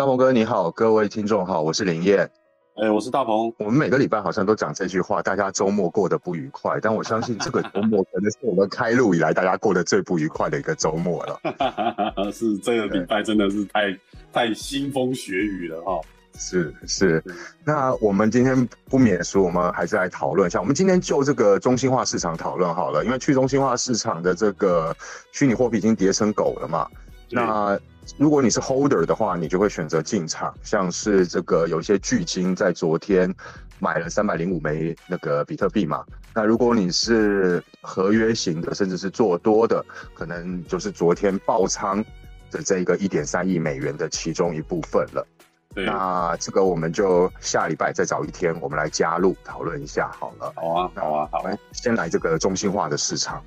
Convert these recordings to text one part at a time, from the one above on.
大鹏哥你好，各位听众好，我是林燕。哎，我是大鹏。我们每个礼拜好像都讲这句话，大家周末过得不愉快。但我相信这个周末可能是我们开录以来大家过得最不愉快的一个周末了。是这个礼拜真的是太太腥风血雨了哈。是是，那我们今天不免说，我们还是来讨论一下。我们今天就这个中心化市场讨论好了，因为去中心化市场的这个虚拟货币已经跌成狗了嘛。那如果你是 holder 的话，你就会选择进场，像是这个有一些巨金在昨天买了三百零五枚那个比特币嘛。那如果你是合约型的，甚至是做多的，可能就是昨天爆仓的这个一点三亿美元的其中一部分了。那这个我们就下礼拜再找一天，我们来加入讨论一下好了。好啊，好啊，好。先来这个中心化的市场。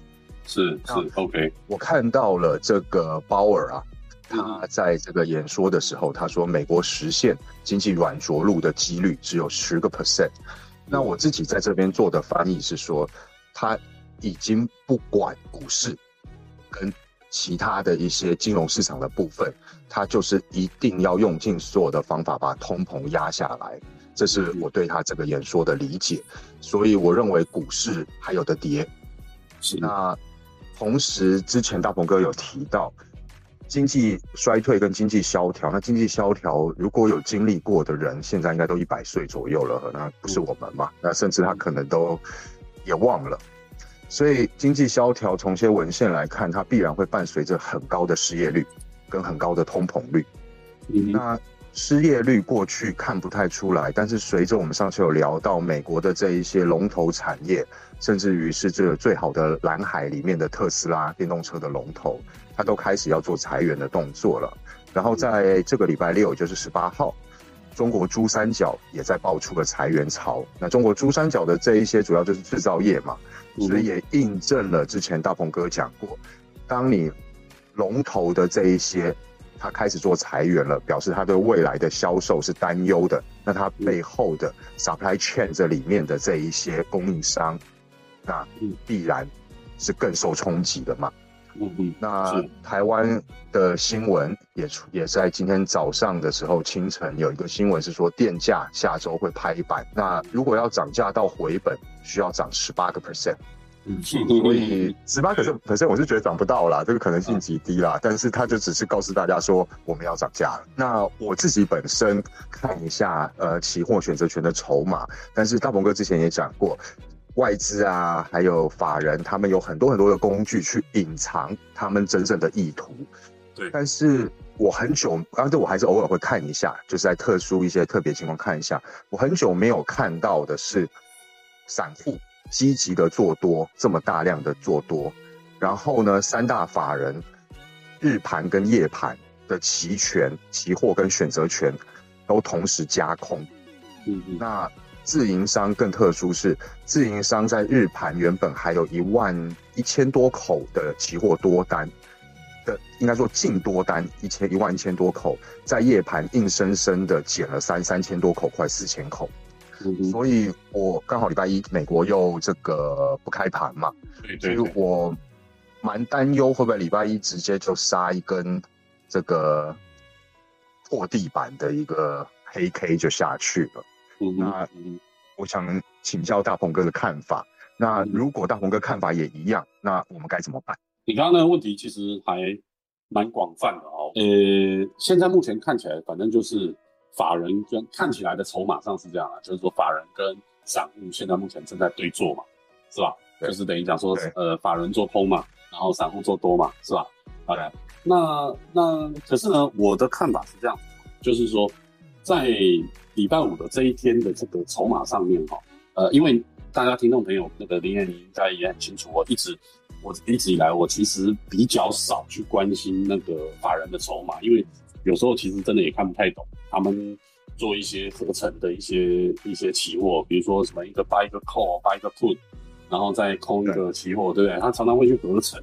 是是，OK。我看到了这个鲍尔啊，他在这个演说的时候，他说美国实现经济软着陆的几率只有十个 percent。那我自己在这边做的翻译是说，他已经不管股市跟。其他的一些金融市场的部分，他就是一定要用尽所有的方法把通膨压下来，这是我对他这个演说的理解。所以我认为股市还有的跌。是那同时之前大鹏哥有提到经济衰退跟经济萧条，那经济萧条如果有经历过的人，现在应该都一百岁左右了，那不是我们嘛？那甚至他可能都也忘了。所以经济萧条，从些文献来看，它必然会伴随着很高的失业率跟很高的通膨率。那失业率过去看不太出来，但是随着我们上次有聊到美国的这一些龙头产业，甚至于是这个最好的蓝海里面的特斯拉电动车的龙头，它都开始要做裁员的动作了。然后在这个礼拜六，就是十八号，中国珠三角也在爆出了裁员潮。那中国珠三角的这一些主要就是制造业嘛。所以也印证了之前大鹏哥讲过，当你龙头的这一些他开始做裁员了，表示他对未来的销售是担忧的。那他背后的 supply chain 这里面的这一些供应商，那必然是更受冲击的嘛。嗯嗯。那台湾的新闻也出，也在今天早上的时候清晨有一个新闻是说电价下周会拍板。那如果要涨价到回本。需要涨十八个 percent，所以十八个 percent 我是觉得涨不到啦，这个可能性极低啦。但是他就只是告诉大家说我们要涨价了。那我自己本身看一下呃期货选择权的筹码，但是大鹏哥之前也讲过，外资啊还有法人他们有很多很多的工具去隐藏他们真正的意图。对，但是我很久，但是我还是偶尔会看一下，就是在特殊一些特别情况看一下。我很久没有看到的是。散户积极的做多，这么大量的做多，然后呢，三大法人日盘跟夜盘的期权、期货跟选择权都同时加空。嗯嗯。那自营商更特殊是，自营商在日盘原本还有一万一千多口的期货多单的，应该说净多单一千一万一千多口，在夜盘硬生生的减了三三千多口，快四千口。所以，我刚好礼拜一美国又这个不开盘嘛，所以我蛮担忧会不会礼拜一直接就杀一根这个破地板的一个黑 K 就下去了。那我想请教大鹏哥的看法。那如果大鹏哥看法也一样，那我们该怎么办？你刚刚那个问题其实还蛮广泛的哦。呃，现在目前看起来，反正就是。法人跟看起来的筹码上是这样啊，就是说法人跟散户现在目前正在对坐嘛，是吧？就是等于讲说，呃，法人做空嘛，然后散户做多嘛，是吧？好的，那那可是呢，我的看法是这样，就是说，在礼拜五的这一天的这个筹码上面哈，呃，因为大家听众朋友那个林彦你应该也很清楚，我一直我一直以来我其实比较少去关心那个法人的筹码，因为。有时候其实真的也看不太懂，他们做一些合成的一些一些期货，比如说什么一个 buy 一个 call，buy 一个 put，然后再空一个期货，对不对？他常常会去合成，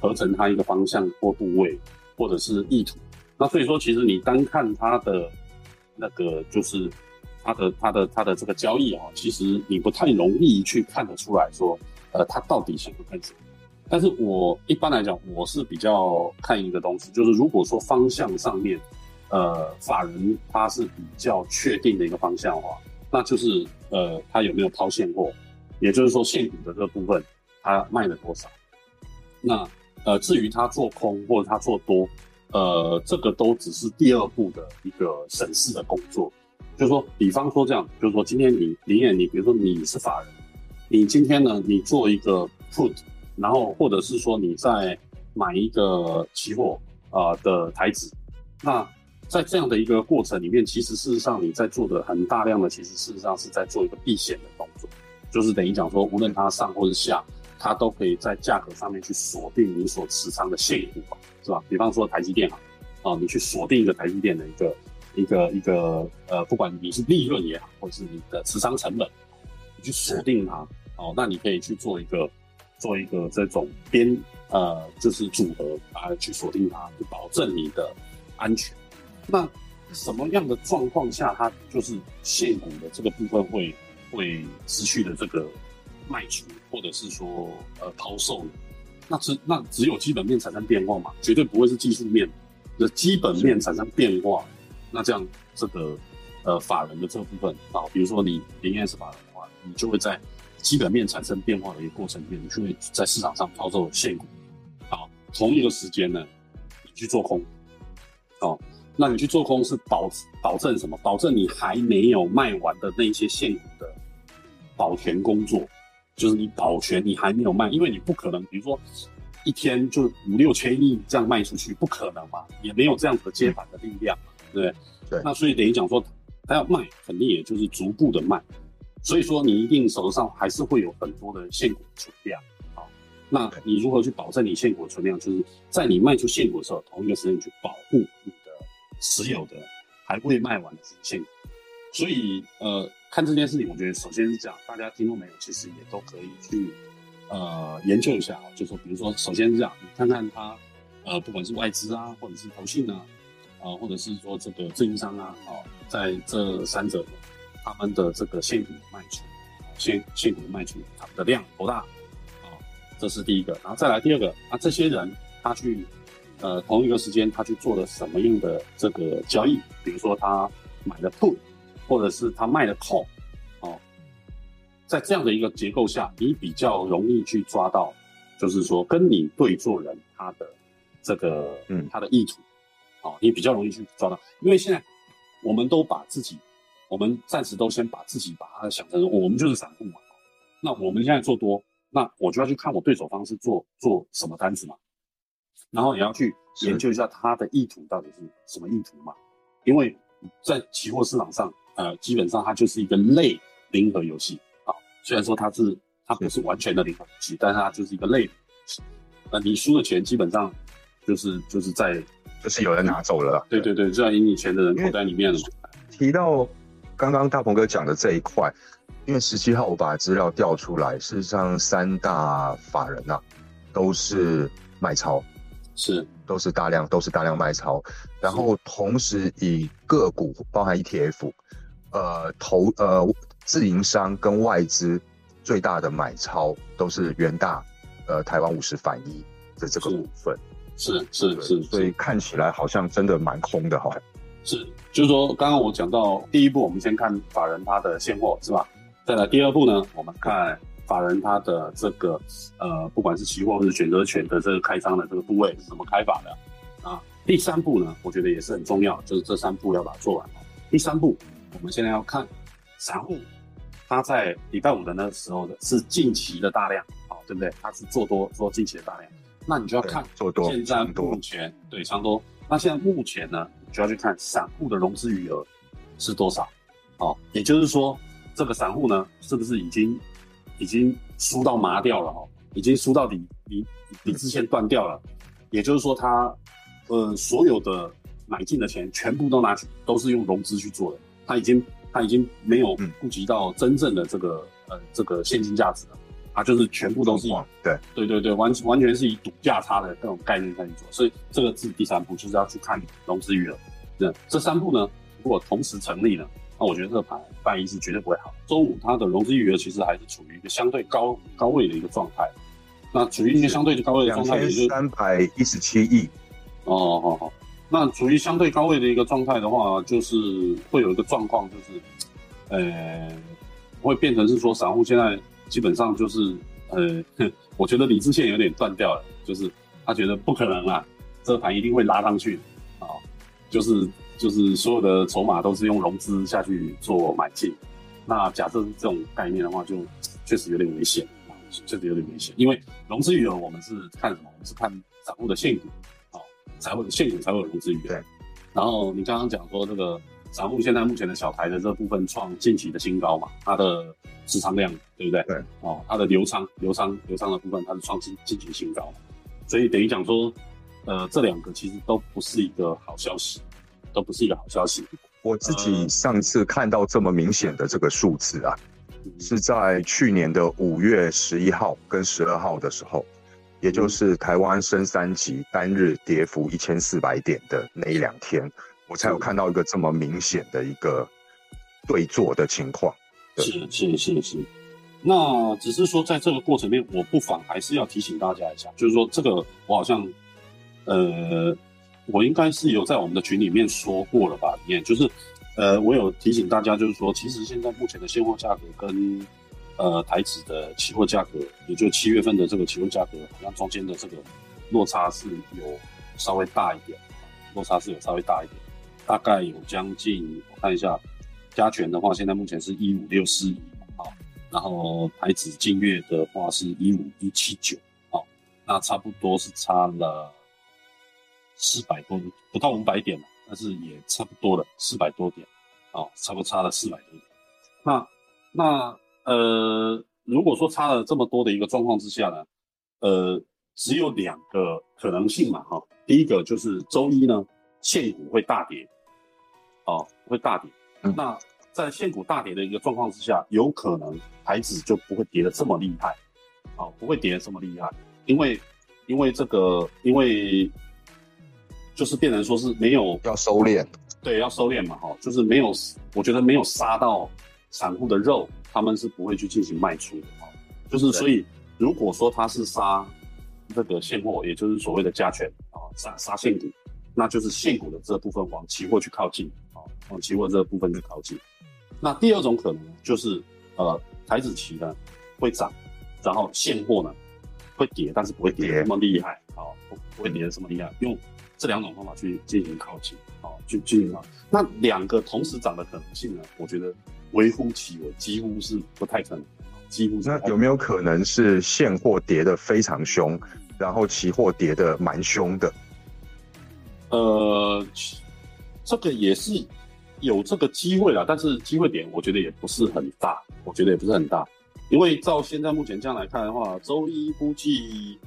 合成它一个方向或部位，或者是意图。那所以说，其实你单看它的那个，就是它的它的它的这个交易啊，其实你不太容易去看得出来说，呃，它到底想要干什么。但是我一般来讲，我是比较看一个东西，就是如果说方向上面呃法人他是比较确定的一个方向的话，那就是呃他有没有抛现货，也就是说现股的这个部分他卖了多少。那呃至于他做空或者他做多，呃这个都只是第二步的一个审视的工作。就是说，比方说这样，就是说今天你林燕，你比如说你是法人，你今天呢你做一个 put，然后或者是说你在买一个期货啊的台子，那在这样的一个过程里面，其实事实上你在做的很大量的，其实事实上是在做一个避险的动作，就是等于讲说，无论它上或者下，它都可以在价格上面去锁定你所持仓的现股，是吧？比方说台积电啊，啊，你去锁定一个台积电的一个。一个一个呃，不管你是利润也好，或者是你的持仓成本，你去锁定它哦，那你可以去做一个做一个这种边呃，就是组合啊，去锁定它，去保证你的安全。那什么样的状况下，它就是现股的这个部分会会持续的这个卖出，或者是说呃抛售呢？那只那只有基本面产生变化嘛，绝对不会是技术面的基本面产生变化。那这样，这个呃法人的这部分啊，比如说你零 S 法人的话，你就会在基本面产生变化的一个过程里面，你就会在市场上抛售现股。好，同一个时间呢，你去做空。哦，那你去做空是保保证什么？保证你还没有卖完的那一些现股的保全工作，就是你保全你还没有卖，因为你不可能，比如说一天就五六千亿这样卖出去，不可能嘛，也没有这样子的接盘的力量。对对，那所以等于讲说，他要卖，肯定也就是逐步的卖，所以说你一定手上还是会有很多的现股存量，好，那你如何去保证你现股存量？就是在你卖出现股的时候，同一个时间去保护你的持有的还未卖完的现股。所以呃，看这件事情，我觉得首先是这样，大家听众朋友其实也都可以去呃研究一下啊，就说比如说，首先是这样，你看看它呃，不管是外资啊，或者是投信啊。啊，或者是说这个自营商啊，哦，在这三者他们的这个现股卖出，现现股的卖出，他们的量多大？啊，这是第一个，然后再来第二个，啊，这些人他去，呃，同一个时间他去做了什么样的这个交易？比如说他买了 put，或者是他卖了 call，哦，在这样的一个结构下，你比较容易去抓到，就是说跟你对做人他的这个，嗯，他的意图。哦，你比较容易去抓到，因为现在我们都把自己，我们暂时都先把自己把它想成我们就是散户嘛。那我们现在做多，那我就要去看我对手方是做做什么单子嘛，然后也要去研究一下他的意图到底是什么意图嘛。因为在期货市场上，呃，基本上它就是一个类零和游戏啊。虽然说它是它不是完全的零和游戏，但是它就是一个类。那你输的钱基本上就是就是在。就是有人拿走了，对对对，就要赢你钱的人口袋里面了。提到刚刚大鹏哥讲的这一块，因为十七号我把资料调出来，事实上三大法人呐都是卖超，是都是大量都是大量卖超，然后同时以个股包含 ETF，呃投呃自营商跟外资最大的买超都是元大，呃台湾五十反一的这个部分。是是是，所以看起来好像真的蛮空的哈。是，就是说刚刚我讲到第一步，我们先看法人他的现货是吧？再来第二步呢，我们看法人他的这个呃，不管是期货或者选择权的这个开仓的这个部位是怎么开法的啊？第三步呢，我觉得也是很重要，就是这三步要把它做完。第三步，我们现在要看散户他在礼拜五的那时候的是近期的大量，好对不对？他是做多做近期的大量。那你就要看做多现在目前对长多，那现在目前呢，就要去看散户的融资余额是多少，哦，也就是说这个散户呢，是不是已经已经输到麻掉了哦，已经输到底底底之线断掉了，也就是说他呃所有的买进的钱全部都拿去都是用融资去做的，他已经他已经没有顾及到真正的这个呃这个现金价值了。它就是全部都是对对对对，完完全是以赌价差的这种概念在去做，所以这个是第三步，就是要去看融资余额。这这三步呢，如果同时成立了，那我觉得这个盘半一是绝对不会好。周五它的融资余额其实还是处于一个相对高高位的一个状态，那处于一个相对高位的状态，两千三百一十七亿。哦好好，那处于相对高位的一个状态的话，就是会有一个状况，就是呃，会变成是说散户现在基本上就是呃，我觉得理智线有点断掉了，就是他觉得不可能啊，这个盘一定会拉上去啊，就是就是所有的筹码都是用融资下去做买进。那假设是这种概念的话，就 确实有点危险啊，确实有点危险。因为融资余额我们是看什么？我们是看散户的现股，哦，才会现股才会有融资余额。对。然后你刚刚讲说这个散户现在目前的小台的这部分创近期的新高嘛，它的持仓量对不对？对。哦，它的流仓、流仓、流仓的部分它是创新近期新高，所以等于讲说，呃，这两个其实都不是一个好消息，都不是一个好消息。我自己上次看到这么明显的这个数字啊，是在去年的五月十一号跟十二号的时候，也就是台湾升三级单日跌幅一千四百点的那一两天，我才有看到一个这么明显的一个对坐的情况。是是是是，那只是说在这个过程面，我不妨还是要提醒大家一下，就是说这个我好像，呃。我应该是有在我们的群里面说过了吧？里面就是，呃，我有提醒大家，就是说，其实现在目前的现货价格跟，呃，台指的期货价格，也就七月份的这个期货价格，好像中间的这个落差是有稍微大一点，落差是有稍微大一点，大概有将近，我看一下，加权的话，现在目前是一五六四一，好，然后台指净月的话是一五一七九，好，那差不多是差了。四百多，不到五百点但是也差不多了，四百多点，哦，差不多差了四百多点。那那呃，如果说差了这么多的一个状况之下呢，呃，只有两个可能性嘛，哈，第一个就是周一呢，现股会大跌，哦，会大跌。那在现股大跌的一个状况之下，有可能台指就不会跌得这么厉害，哦，不会跌得这么厉害，因为因为这个因为。就是变成说是没有要收敛，对，要收敛嘛，哈，就是没有，我觉得没有杀到散户的肉，他们是不会去进行卖出的，哈，就是所以如果说他是杀这个现货，也就是所谓的加权啊，杀杀现股，那就是现股的这部分往期货去靠近，啊，往期货这部分去靠近。那第二种可能就是呃台子期呢会涨，然后现货呢会跌，但是不会跌那么厉害，好，不会跌的这么厉害，用。这两种方法去进行靠近，好，去进行靠。那两个同时涨的可能性呢？我觉得微乎其微，几乎是不太可能。几乎那有没有可能是现货跌的非常凶，然后期货跌的蛮凶的？呃，这个也是有这个机会啦，但是机会点我觉得也不是很大，我觉得也不是很大，因为照现在目前这样来看的话，周一估计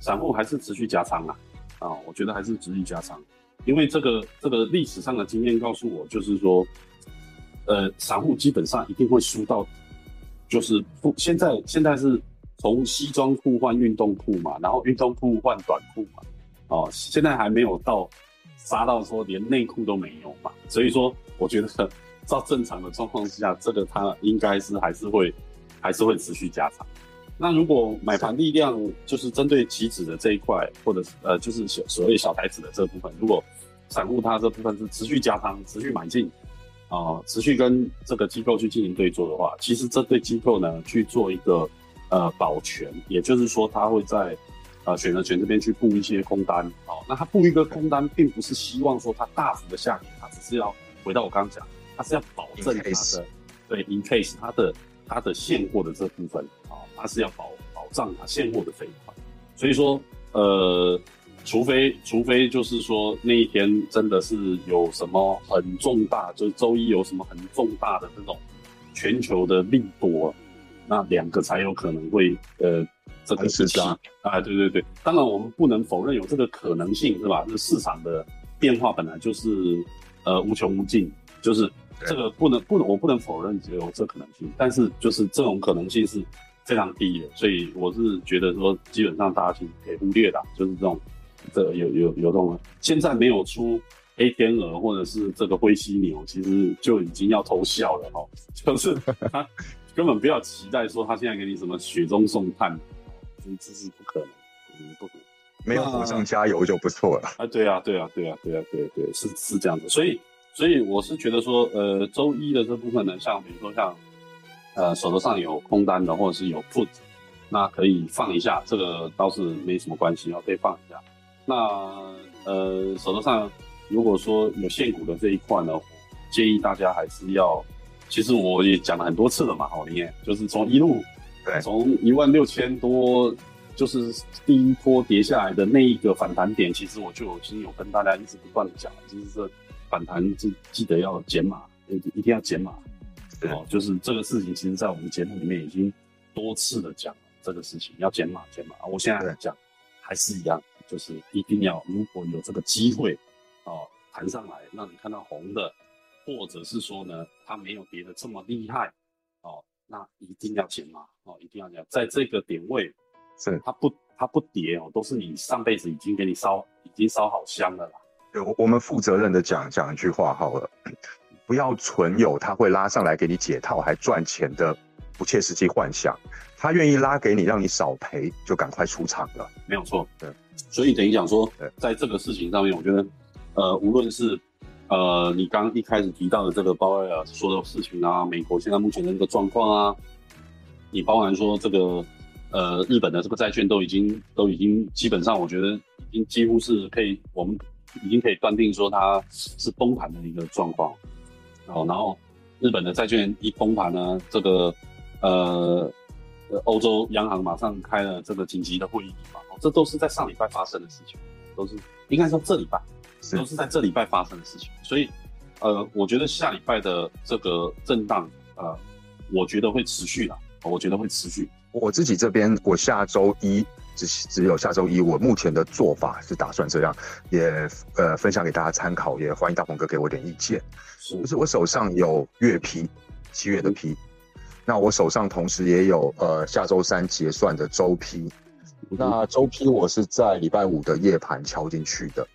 散户还是持续加仓啊。啊，我觉得还是持续加仓，因为这个这个历史上的经验告诉我，就是说，呃，散户基本上一定会输到，就是不现在现在是从西装裤换运动裤嘛，然后运动裤换短裤嘛，哦，现在还没有到杀到说连内裤都没有嘛，所以说我觉得照正常的状况之下，这个它应该是还是会还是会持续加仓。那如果买盘力量就是针对期指的这一块，或者是呃，就是所所谓小台子的这部分，如果散户他这部分是持续加仓、持续买进，啊，持续跟这个机构去进行对做的话，其实这对机构呢去做一个呃保全，也就是说他会在呃选择权这边去布一些空单，哦，那他布一个空单，并不是希望说它大幅的下跌，他只是要回到我刚刚讲，他是要保证它的对，in case 它的它的现货的这部分。它是要保保障它现货的这一块，所以说，呃，除非除非就是说那一天真的是有什么很重大，就是周一有什么很重大的这种全球的利多，那两个才有可能会呃这个是啊，啊，对对对，当然我们不能否认有这个可能性，是吧？这市场的变化本来就是呃无穷无尽，就是这个不能不能我不能否认只有这可能性，但是就是这种可能性是。非常低的，所以我是觉得说，基本上大家可以忽略的，就是这种，这有有有这种，现在没有出黑天鹅或者是这个灰犀牛，其实就已经要偷笑了哈，就是他 根本不要期待说他现在给你什么雪中送炭，这这是不可能，嗯，不可能。没有火上加油就不错了。啊，对啊，对啊，对啊，对啊，对对，是是这样子。所以，所以我是觉得说，呃，周一的这部分呢，像比如说像，呃，手头上有空单的，或者是有 put，那可以放一下，这个倒是没什么关系哦，可以放一下。那呃，手头上如果说有现股的这一块呢，建议大家还是要，其实我也讲了很多次了嘛，好，你也就是从一路，对，从一万六千多。就是第一波跌下来的那一个反弹点，其实我就已经有跟大家一直不断的讲，就是这反弹记记得要减码，一一定要减码。哦，就是这个事情，其实在我们节目里面已经多次的讲了这个事情，要减码减码。我现在讲还是一样，就是一定要如果有这个机会，哦，弹上来让你看到红的，或者是说呢，它没有跌的这么厉害，哦，那一定要减码，哦，一定要减，在这个点位。是它不它不跌哦，都是你上辈子已经给你烧已经烧好香了啦。对，我我们负责任的讲讲一句话好了，不要存有他会拉上来给你解套还赚钱的不切实际幻想。他愿意拉给你让你少赔，就赶快出场了。没有错，对。所以等于讲说，在这个事情上面，我觉得，呃，无论是呃你刚一开始提到的这个鲍威尔说的事情啊，美国现在目前的这个状况啊，你包含说这个。呃，日本的这个债券都已经都已经基本上，我觉得已经几乎是可以，我们已经可以断定说它是崩盘的一个状况。哦，然后日本的债券一崩盘呢，这个呃，欧洲央行马上开了这个紧急的会议嘛，哦，这都是在上礼拜发生的事情，都是应该说这礼拜都是在这礼拜发生的事情。所以，呃，我觉得下礼拜的这个震荡，呃，我觉得会持续的，我觉得会持续。我自己这边，我下周一只只有下周一，我目前的做法是打算这样，也呃分享给大家参考，也欢迎大鹏哥给我点意见。就是我手上有月批，七月的批，那我手上同时也有呃下周三结算的周批，那周批我是在礼拜五的夜盘敲进去的，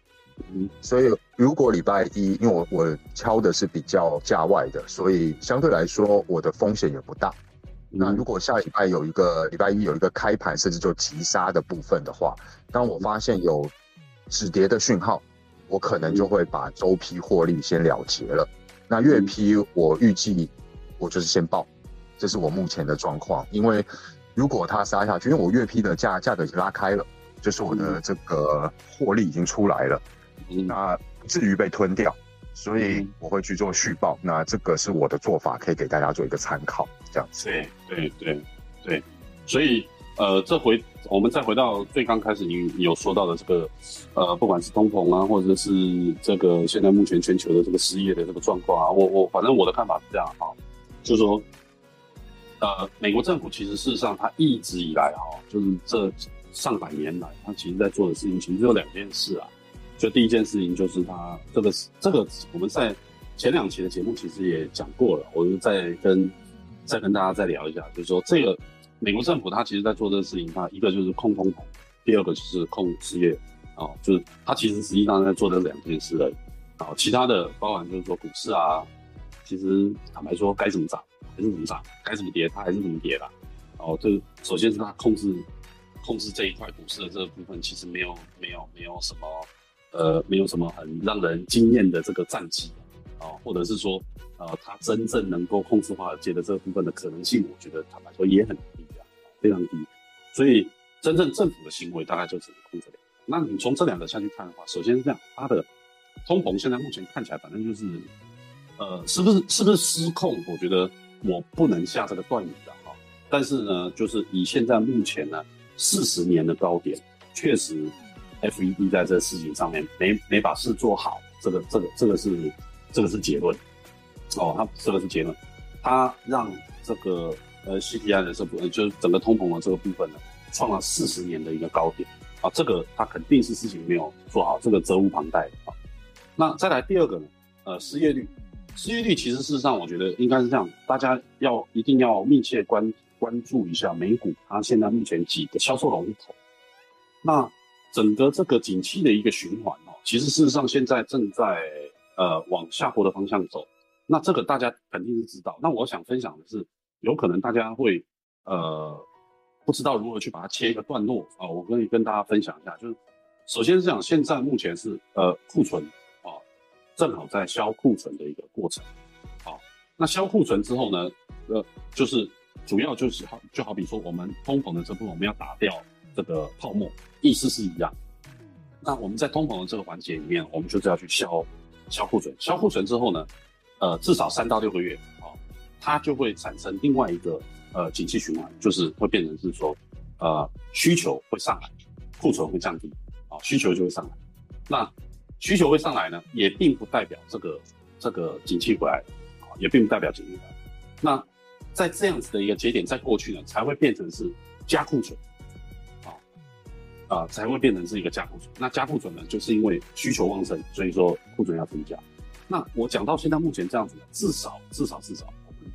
所以如果礼拜一，因为我我敲的是比较价外的，所以相对来说我的风险也不大。那如果下礼拜有一个礼拜一有一个开盘，甚至就急杀的部分的话，当我发现有止跌的讯号，我可能就会把周批获利先了结了。那月批我预计我就是先报，这是我目前的状况。因为如果它杀下去，因为我月批的价价格已经拉开了，就是我的这个获利已经出来了，那不至于被吞掉。所以我会去做续报，那这个是我的做法，可以给大家做一个参考，这样子。对对对对，所以呃，这回我们再回到最刚开始你有说到的这个呃，不管是通膨啊，或者是这个现在目前全球的这个失业的这个状况啊，我我反正我的看法是这样哈，就是说呃，美国政府其实事实上它一直以来哈，就是这上百年来，它其实在做的事情其实只有两件事啊。就第一件事情就是他这个这个我们在前两期的节目其实也讲过了，我就再跟再跟大家再聊一下，就是说这个美国政府他其实在做这个事情，他一个就是控通膨，第二个就是控失业，哦，就是他其实实际上在做这两件事而已，哦，其他的包含就是说股市啊，其实坦白说该怎么涨还是怎么涨，该怎么跌它还是怎么跌的，哦，这首先是他控制控制这一块股市的这个部分，其实没有没有没有什么。呃，没有什么很让人惊艳的这个战绩啊，或者是说，呃，他真正能够控制华尔街的这部分的可能性，我觉得坦白说也很低啊，非常低。所以，真正政府的行为大概就只能控制两。那你从这两个下去看的话，首先是这样，它的通膨现在目前看起来，反正就是，呃，是不是是不是失控？我觉得我不能下这个断语的哈。但是呢，就是以现在目前呢四十年的高点，确实。F E D 在这事情上面没没把事做好，这个这个这个是这个是结论哦，他这个是结论，他让这个呃 C P I 的这部分，就是整个通膨的这个部分呢，创了四十年的一个高点啊，这个他肯定是事情没有做好，这个责无旁贷啊。那再来第二个呢，呃，失业率，失业率其实事实上我觉得应该是这样，大家要一定要密切关关注一下美股它现在目前几个销售龙头，那。整个这个景气的一个循环哦，其实事实上现在正在呃往下坡的方向走。那这个大家肯定是知道。那我想分享的是，有可能大家会呃不知道如何去把它切一个段落啊。我可以跟大家分享一下，就是首先是讲现在目前是呃库存啊，正好在销库存的一个过程。好，那销库存之后呢，呃，就是主要就是好就好比说我们通膨的这部分我们要打掉这个泡沫，意思是一样。那我们在通膨的这个环节里面，我们就是要去消，消库存，消库存之后呢，呃，至少三到六个月啊，它就会产生另外一个呃景气循环，就是会变成是说，呃，需求会上来，库存会降低。啊，需求就会上来，那需求会上来呢，也并不代表这个这个景气回来，啊，也并不代表景气回来。那在这样子的一个节点，在过去呢，才会变成是加库存，啊，才会变成是一个加库存。那加库存呢，就是因为需求旺盛，所以说库存要增加。那我讲到现在目前这样子，至少至少至少，我们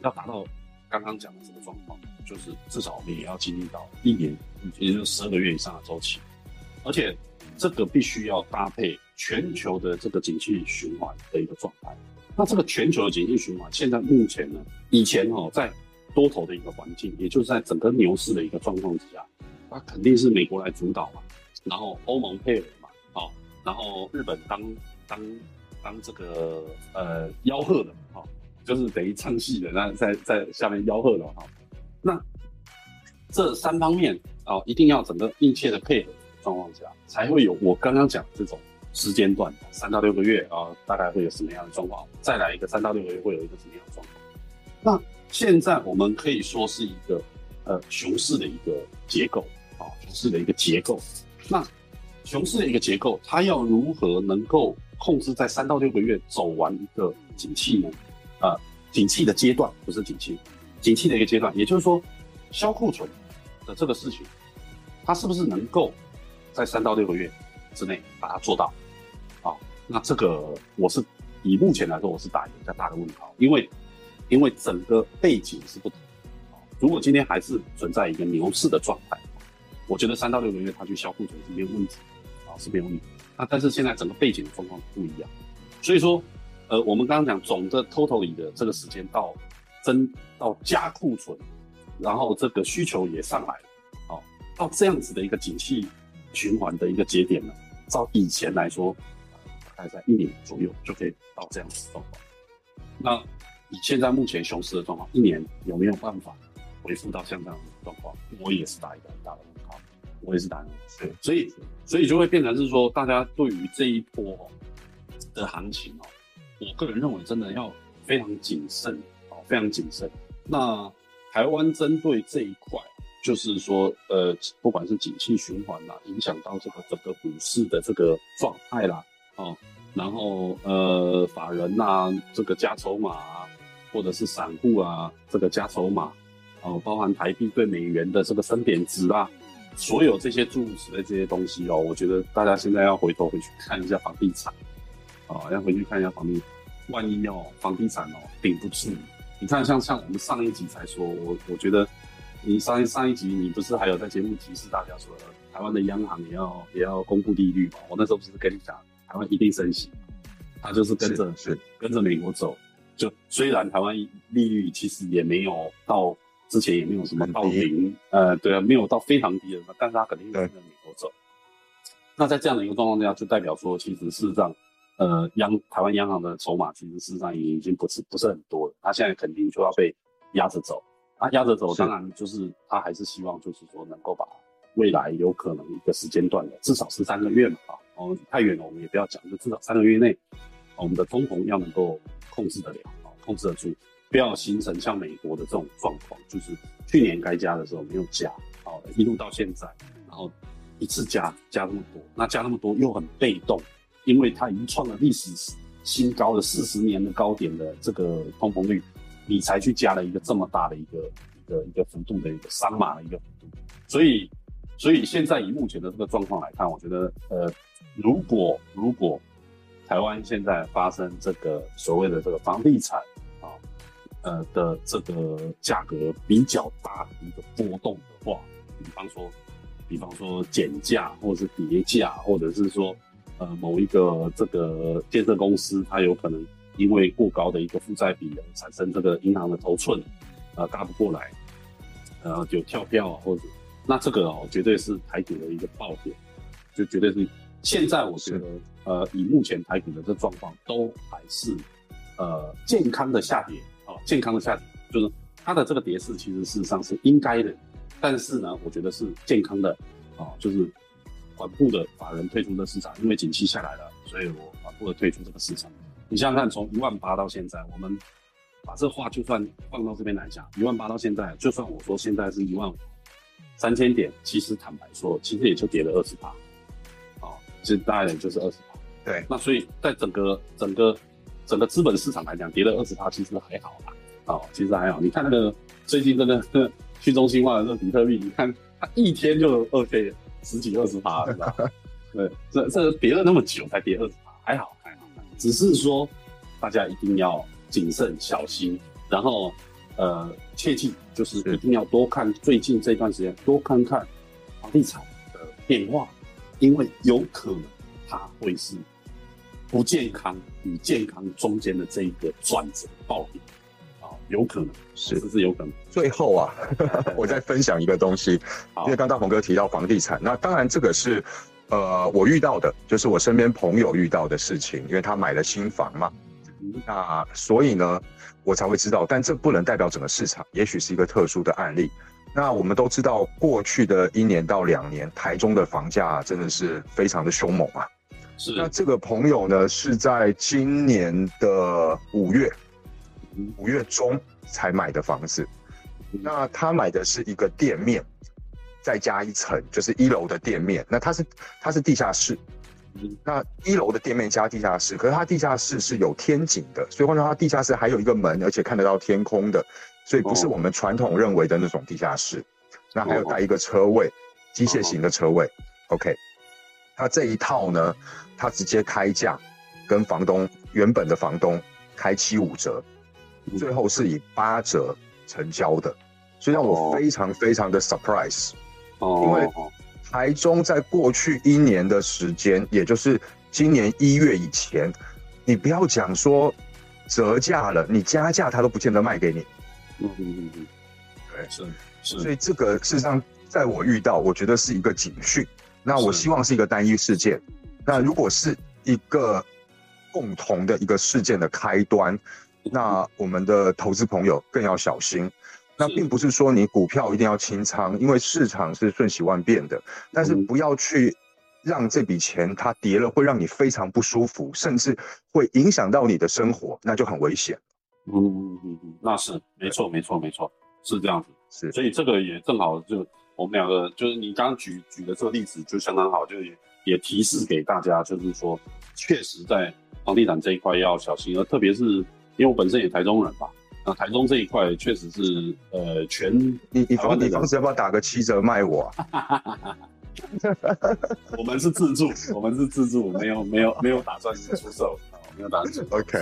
要达到刚刚讲的这个状况，就是至少我们也要经历到一年，也就是十二个月以上的周期。而且，这个必须要搭配全球的这个景气循环的一个状态。那这个全球的景气循环，现在目前呢，以前哦，在多头的一个环境，也就是在整个牛市的一个状况之下，那肯定是美国来主导嘛，然后欧盟配合嘛，哦，然后日本当当当这个呃吆喝的，哈，就是等于唱戏的，那在在下面吆喝的哈。那这三方面啊，一定要整个密切的配合。状况下才会有我刚刚讲这种时间段，三到六个月啊，大概会有什么样的状况？再来一个三到六个月会有一个什么样的状况？那现在我们可以说是一个呃熊市的一个结构，熊市的一个结构。那熊市的一个结构，它要如何能够控制在三到六个月走完一个景气呢？啊，景气的阶段不是景气，景气的一个阶段，也就是说销库存的这个事情，它是不是能够？在三到六个月之内把它做到，啊，那这个我是以目前来说，我是打一个比较大的问号，因为因为整个背景是不同，啊，如果今天还是存在一个牛市的状态，我觉得三到六个月它去销库存是没有问题，啊是没有问题，那但是现在整个背景的状况不一样，所以说，呃，我们刚刚讲总的 total 里的这个时间到增到加库存，然后这个需求也上来了，啊，到这样子的一个景气。循环的一个节点呢，照以前来说，大概在一年左右就可以到这样子状况。那以现在目前熊市的状况，一年有没有办法恢复到像这样的状况？我也是打一个很大的问号。我也是打一个对，所以所以就会变成是说，大家对于这一波的行情哦，我个人认为真的要非常谨慎哦，非常谨慎。那台湾针对这一块。就是说，呃，不管是景气循环啦，影响到这个整个股市的这个状态啦，哦，然后呃，法人呐，这个加筹码，或者是散户啊，这个加筹码，哦，包含台币对美元的这个升贬值啊，所有这些诸如此类这些东西哦，我觉得大家现在要回头回去看一下房地产，啊，要回去看一下房地，万一哦房地产哦顶不住，你看像像我们上一集才说，我我觉得。你上一上一集你不是还有在节目提示大家说，台湾的央行也要也要公布利率嘛？我那时候不是跟你讲，台湾一定升息，它就是跟着是跟着美国走。就虽然台湾利率其实也没有到之前也没有什么到零，呃，对啊，没有到非常低的，但是它肯定跟着美国走。那在这样的一个状况下，就代表说，其实事实上，呃，央台湾央行的筹码其实事实上已经不是不是很多了，它现在肯定就要被压着走。他压着走，当然就是他还是希望，就是说能够把未来有可能一个时间段的，至少是三个月嘛，啊，哦，太远了我们也不要讲，就至少三个月内，我们的通膨要能够控制得了，啊，控制得住，不要形成像美国的这种状况，就是去年该加的时候没有加，好，一路到现在，然后一次加加那么多，那加那么多又很被动，因为它已经创了历史新高的四十年的高点的这个通膨率。你才去加了一个这么大的一个一个一个幅度的一个三码的一个幅度，所以所以现在以目前的这个状况来看，我觉得呃，如果如果台湾现在发生这个所谓的这个房地产呃的这个价格比较大的一个波动的话，比方说比方说减价或者是叠价，或者是说呃某一个这个建设公司它有可能。因为过高的一个负债比而产生这个银行的头寸，呃，搭不过来，呃，有跳票啊，或者那这个哦，绝对是台股的一个爆点，就绝对是现在我觉得呃以目前台股的这状况都还是呃健康的下跌啊，健康的下跌，就是它的这个跌势其实事实上是应该的，但是呢，我觉得是健康的啊，就是缓步的法人退出的市场，因为景气下来了，所以我缓步的退出这个市场。你想想看，从一万八到现在，我们把这话就算放到这边来讲，一万八到现在，就算我说现在是一万五三千点，其实坦白说，其实也就跌了二十八，啊，其实大概也就是二十八。对，那所以在整个整个整个资本市场来讲，跌了二十八，其实还好啦，哦，其实还好。你看那个最近这个 去中心化的这个比特币，你看它一天就二 K 十几二十趴，是吧？对，这这跌了那么久才跌二十趴，还好还好，只是说大家一定要谨慎小心，然后呃切记就是是一定要多看最近这段时间多看看房地产的变化，因为有可能它会是不健康与健康中间的这一个转折爆点啊，有可能是这是有可能。最后啊，我再分享一个东西，好因为刚大鹏哥提到房地产，那当然这个是呃我遇到的，就是我身边朋友遇到的事情，因为他买了新房嘛，嗯那所以呢我才会知道，但这不能代表整个市场，也许是一个特殊的案例。那我们都知道，过去的一年到两年，台中的房价真的是非常的凶猛啊。是那这个朋友呢，是在今年的五月，嗯五月中才买的房子。那他买的是一个店面，再加一层，就是一楼的店面。那它是它是地下室，嗯那一楼的店面加地下室，可是它地下室是有天井的，所以换句话说，它地下室还有一个门，而且看得到天空的，所以不是哦我们传统认为的那种地下室。那还有带一个车位，机械型的车位。OK，那这一套呢，他直接开价跟房东原本的房东开七五折，嗯最后是以八折成交的，所以让我哦非常非常的 surprise。哦，因为哦台中在过去一年的时间，也就是今年一月以前，你不要讲说折价了，你加价他都不见得卖给你。嗯嗯嗯嗯，对是是所以这个事实上，在我遇到，我觉得是一个警讯。那我希望是一个单一事件。那如果是一个共同的一个事件的开端，那我们的投资朋友更要小心。那并不是说你股票一定要清仓，因为市场是瞬息万变的，但是嗯不要去让这笔钱它跌了，会让你非常不舒服，甚至会影响到你的生活，那就很危险。嗯嗯嗯嗯，那是没错没错没错，是这样子。是所以这个也正好就我们两个就是你刚刚举举的这个例子就相当好，就是也也提示给大家，就是说确实在房地产这一块要小心，而特别是因为我本身也台中人嘛，那台中这一块确实是呃全你你房台湾的人你房子要不要打个七折卖我啊？我们是自住，我们是自住，没有没有没有打算出售，啊没有打算出售。OK，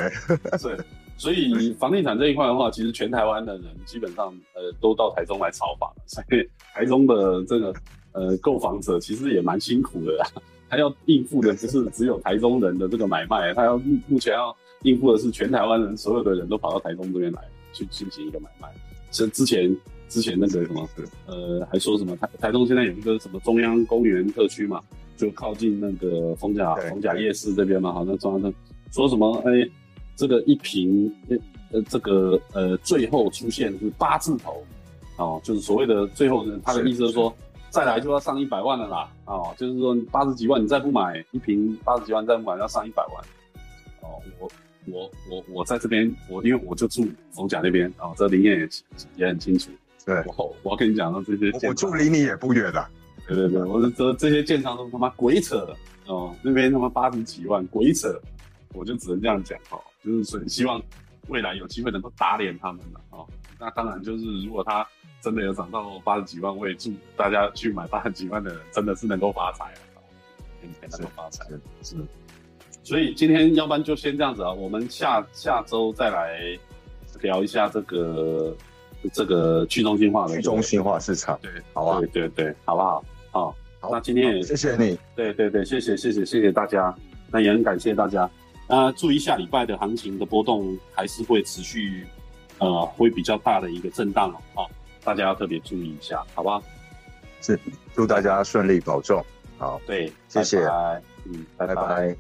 是，所以房地产这一块的话，其实全台湾的人基本上呃都到台中来炒房了，所以台中的这个呃购房者其实也蛮辛苦的啦。他要应付的不是只有台中人的这个买卖，他要目目前要应付的是全台湾人所有的人都跑到台中这边来去进行一个买卖。是之前之前那个什么呃还说什么台台中现在有一个什么中央公园特区嘛，就靠近那个逢甲对逢甲夜市这边嘛，好像中央的说什么哎。这个一瓶，呃呃，这个呃，最后出现是八字头，哦，就是所谓的最后呢，他的意思是说，再来就要上一百万了啦，哦，就是说八十几万你再不买一瓶八十几万再不买要上一百万，哦，我我我我在这边，我因为我就住逢甲那边，哦，这林燕也也很清楚，对，我我要跟你讲到这些我，我住离你也不远的。对对对，我是这这些建商都他妈鬼扯哦，那边他妈八十几万鬼扯，我就只能这样讲哦，就是所以希望未来有机会能够打脸他们了哦。那当然就是如果他真的有涨到八十几万，我也祝大家去买八十几万的人真的是能够发财了，哦能够发财是是。所以今天要不然就先这样子啊，我们下下周再来聊一下这个这个去中心化的去中心化市场，对，好啊对对对，好不好？好，好那今天也谢谢你，对对对，谢谢谢谢谢谢大家，那也很感谢大家。那注意下礼拜的行情的波动还是会持续，呃，会比较大的一个震荡哦，啊大家要特别注意一下，好不好？是祝大家顺利保重。好，对，谢谢拜拜嗯，拜拜拜